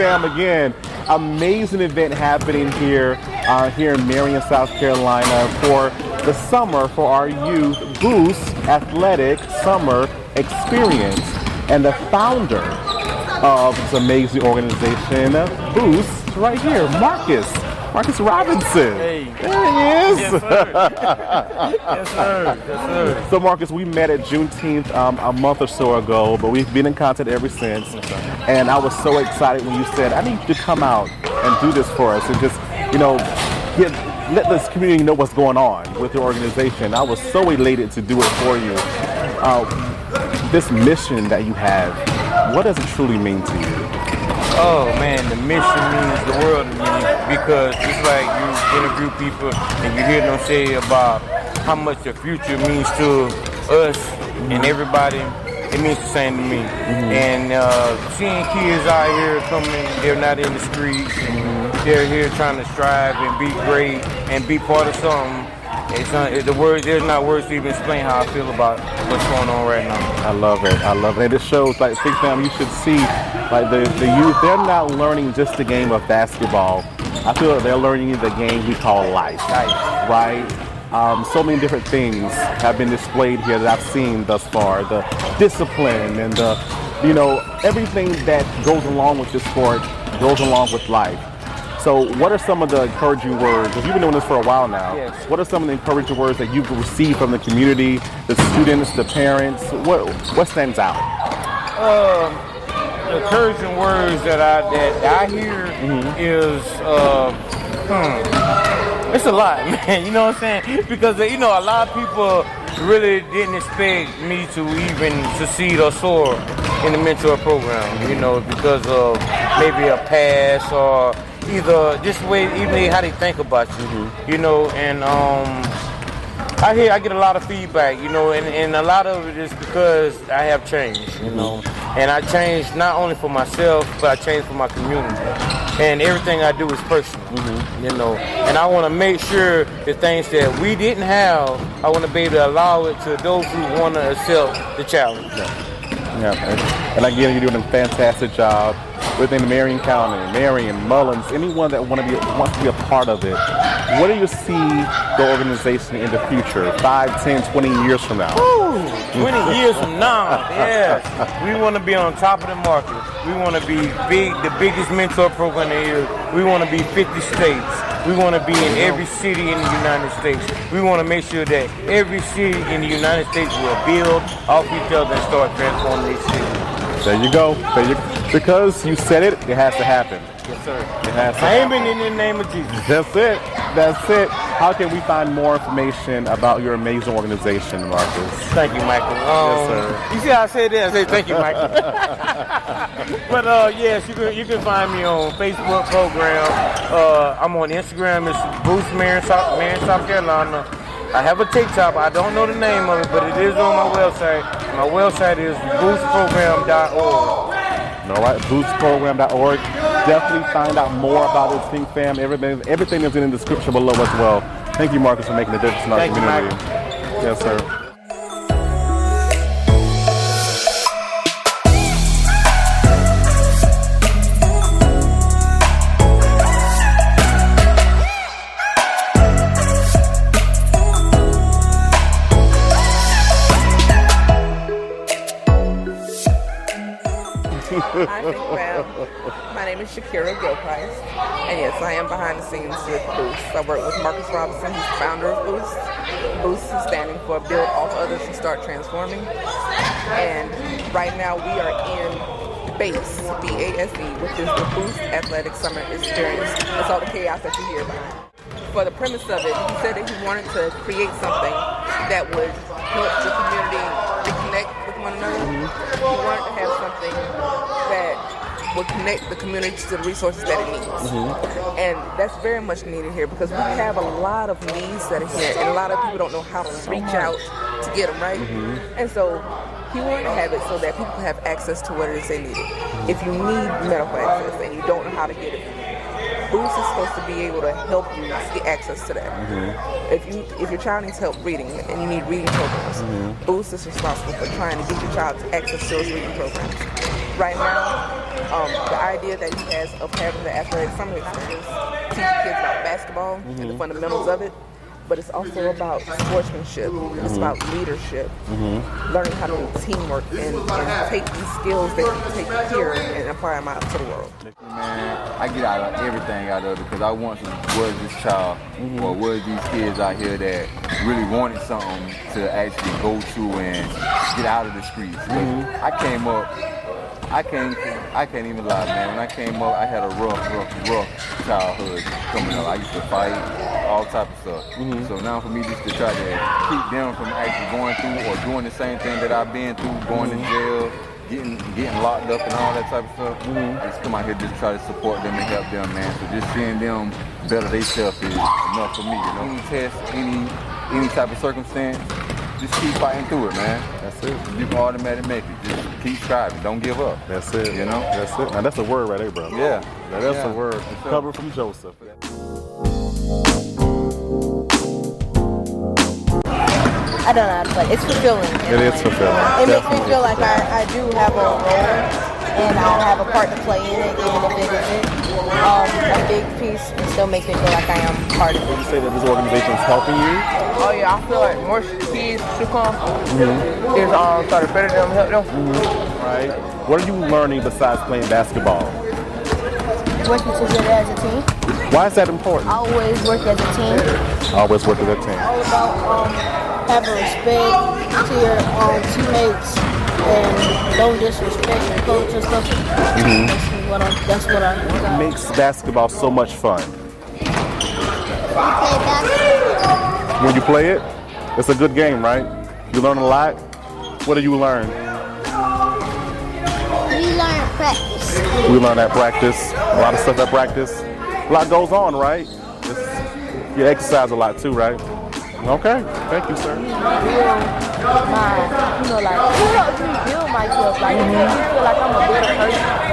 fam again. Amazing event happening here, uh, here in Marion, South Carolina for the summer for our youth Boost Athletic Summer Experience. And the founder of this amazing organization, Boost, right here, Marcus. Marcus Robinson. Hey. There he is. Yes, sir. yes, sir. Yes, sir. So, Marcus, we met at Juneteenth um, a month or so ago, but we've been in contact ever since. And I was so excited when you said, I need you to come out and do this for us and just, you know, get, let this community know what's going on with your organization. I was so elated to do it for you. Uh, this mission that you have, what does it truly mean to you? Oh man, the mission means the world to me because it's like you interview people and you hear them say about how much the future means to us and everybody. It means the same to me. And uh, seeing kids out here coming, they're not in the streets, and they're here trying to strive and be great and be part of something. It's not, it, the word there's not words to even explain how I feel about what's going on right now. I love it. I love it. And it shows, like, six Fam, you should see, like, the, the youth, they're not learning just the game of basketball. I feel like they're learning the game we call life, right? Um, so many different things have been displayed here that I've seen thus far. The discipline and the, you know, everything that goes along with this sport goes along with life. So, what are some of the encouraging words? Because you've been doing this for a while now. Yes. What are some of the encouraging words that you've received from the community, the students, the parents? What what stands out? Um, the encouraging words that I that I hear is uh, hmm, it's a lot, man. You know what I'm saying? Because you know a lot of people really didn't expect me to even succeed or soar in the mentor program. You know, because of maybe a past or either just way even how they think about you. Mm-hmm. You know, and um. I hear I get a lot of feedback, you know, and, and a lot of it is because I have changed, you mm-hmm. know. And I changed not only for myself, but I changed for my community. And everything I do is personal, mm-hmm. you know. And I want to make sure the things that we didn't have, I want to be able to allow it to those who want to accept the challenge. Yeah, and, and again, you're doing a fantastic job within Marion County, Marion, Mullins, anyone that want to be wants to be a part of it. What do you see the organization in the future, 5, 10, 20 years from now? 20 years from now, yes, we want to be on top of the market. We want to be big, the biggest mentor program in here. We want to be 50 states. We want to be in every city in the United States. We want to make sure that every city in the United States will build off each other and start transforming these cities. There you go. There you, because you said it, it has to happen. Yes, sir. It has to I happen. in the name of Jesus. That's it. That's it. How can we find more information about your amazing organization, Marcus? Thank you, Michael. Um, sir. You see how I say that? I say thank you, Michael. but uh, yes, you can you can find me on Facebook program. Uh, I'm on Instagram. It's Boost Marion, South, Marion, South Carolina. I have a TikTok. I don't know the name of it, but it is on my website. My website is boostprogram.org. All right, boostprogram.org. Definitely find out more about this Fink Fam. Everything, everything is in the description below as well. Thank you, Marcus, for making a difference in our Thank community. Michael. yes, sir. Think My name is Shakira Gilprice, and yes, I am behind the scenes with Boost. I work with Marcus Robinson, who's the founder of Boost. Boost is standing for Build Off Others and Start Transforming. And right now we are in BASE, B-A-S-E, which is the Boost Athletic Summer Experience. That's all the chaos that you hear behind. For the premise of it, he said that he wanted to create something that would help the community reconnect with one another. He wanted to have something that would connect the community to the resources that it needs. Mm-hmm. And that's very much needed here because we have a lot of needs that are here, and a lot of people don't know how to reach out to get them right. Mm-hmm. And so he wanted to have it so that people have access to what it is they needed. If you need medical access and you don't know how to get it, Boost is supposed to be able to help you get access to that. Mm-hmm. If you if your child needs help reading and you need reading programs, Boost is responsible for trying to get your child to access to those reading programs. Right now, um, the idea that he has of having the athletic summer experience, teaching kids about basketball Mm-hmm. and the fundamentals of it. But it's also about sportsmanship. Mm-hmm. It's about leadership. Learning how to do teamwork and, and take these skills that you take here and apply them out to the world. Man, I get out of everything out of it because I want to was this child or was these kids out here that really wanted something to actually go to and get out of the streets. 'Cause I came up, I can't, I can't even lie, man. When I came up, I had a rough, rough, rough childhood coming up. I used to fight, all type of stuff. Mm-hmm. So now for me just to try to keep them from actually going through or doing the same thing that I've been through, going to mm-hmm. jail, getting getting locked up and all that type of stuff. Mm-hmm. I just come out here just try to support them and help them, man. So just seeing them better themselves is enough for me. You know, any test, any any type of circumstance, just keep fighting through it, man. That's it. You can automatically make it. Just keep striving. Don't give up. That's it. You know? That's it. Now that's a word right there, bro. Yeah. Now, that's Yeah. a word. For sure. Cover from Joseph. I don't know how to play. It's fulfilling. It is fulfilling. It makes me feel like I, I do have a role and I have a part to play in it, even if it isn't um, a big piece. It still makes me feel like I am part of it. Would you say that this organization is helping you? Oh yeah, I feel like more kids should come. Mm-hmm. Is um try to better them, help them. Right. What are you learning besides playing basketball? Working together as a team. Why is that important? Always work as a team. Always work as a team. All about um, having respect to your um, teammates and don't disrespect your coach and stuff. Mhm. That's what I. That's what I got. Makes basketball so much fun. When you play it, it's a good game, right? You learn a lot. What do you learn? We learn practice. We learn at practice. A lot of stuff at practice. A lot goes on, right? It's, you exercise a lot too, right? Okay. Thank you, sir. my, you know, like, it helps me build myself. Like, it makes me feel like I'm a better person.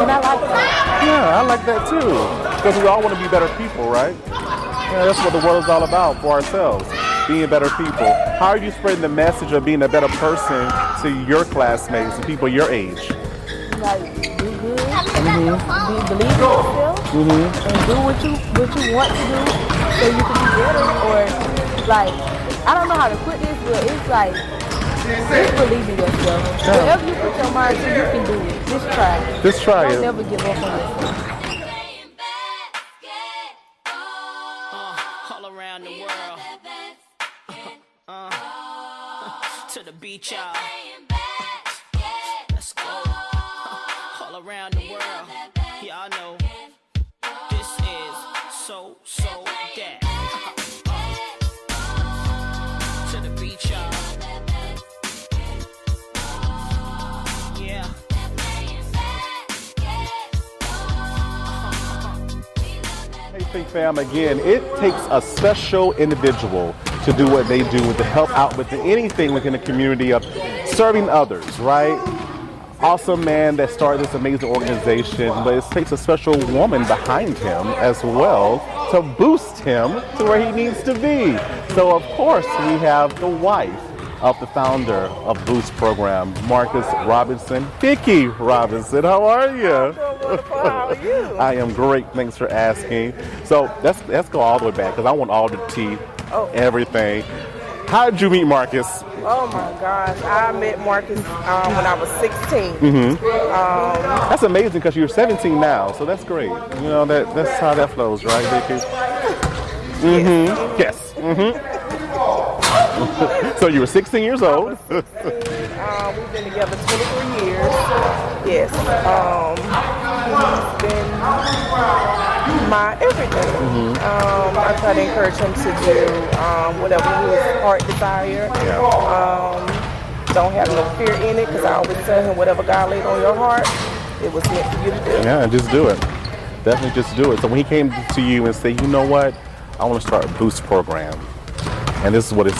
And I like that. Yeah, I like that too. Because we all want to be better people, right? Yeah, that's what the world is all about for ourselves. Being better people. How are you spreading the message of being a better person to your classmates and people your age? Like, do good, be, believe in yourself, mm-hmm. and do what you what you want to do so you can be better. Or, like, I don't know how to put this, but it's like, just believe in yourself. Whatever you put your mind to, you can do it. Just try. Just try Don't it. never give up on yourself. to the beach, y'all. Let's go. All around the world. Y'all know this is so, so that. to the beach, y'all. Yeah. Hey, Fink Fam, again, it takes a special individual to do what they do with to help out with anything within the community of serving others, right? Awesome man that started this amazing organization, but it takes a special woman behind him as well to boost him to where he needs to be. So, of course, we have the wife of the founder of Boost Program, Marcus Robinson. Vicky Robinson, how are you? How are you? I am great. Thanks for asking. So let's let's go all the way back because I want all the tea, Oh. everything. How did you meet Marcus? Oh my gosh, I met Marcus um, when I was 16. Mm-hmm. Um, That's amazing because you're 17 now, so that's great. You know that that's how that flows, right, Vicky? Mm-hmm. Yes. Mm-hmm. so you were 16 years old. Um, we've been together 23 years. Yes. Um, he's been my everything. Um, I try to encourage him to do um, whatever his heart desire. Um, don't have no fear in it because I always tell him whatever God laid on your heart, it was meant for you to do. yeah, just do it. Definitely just do it. So when he came to you and said, you know what, I want to start a Boost program, and this is what it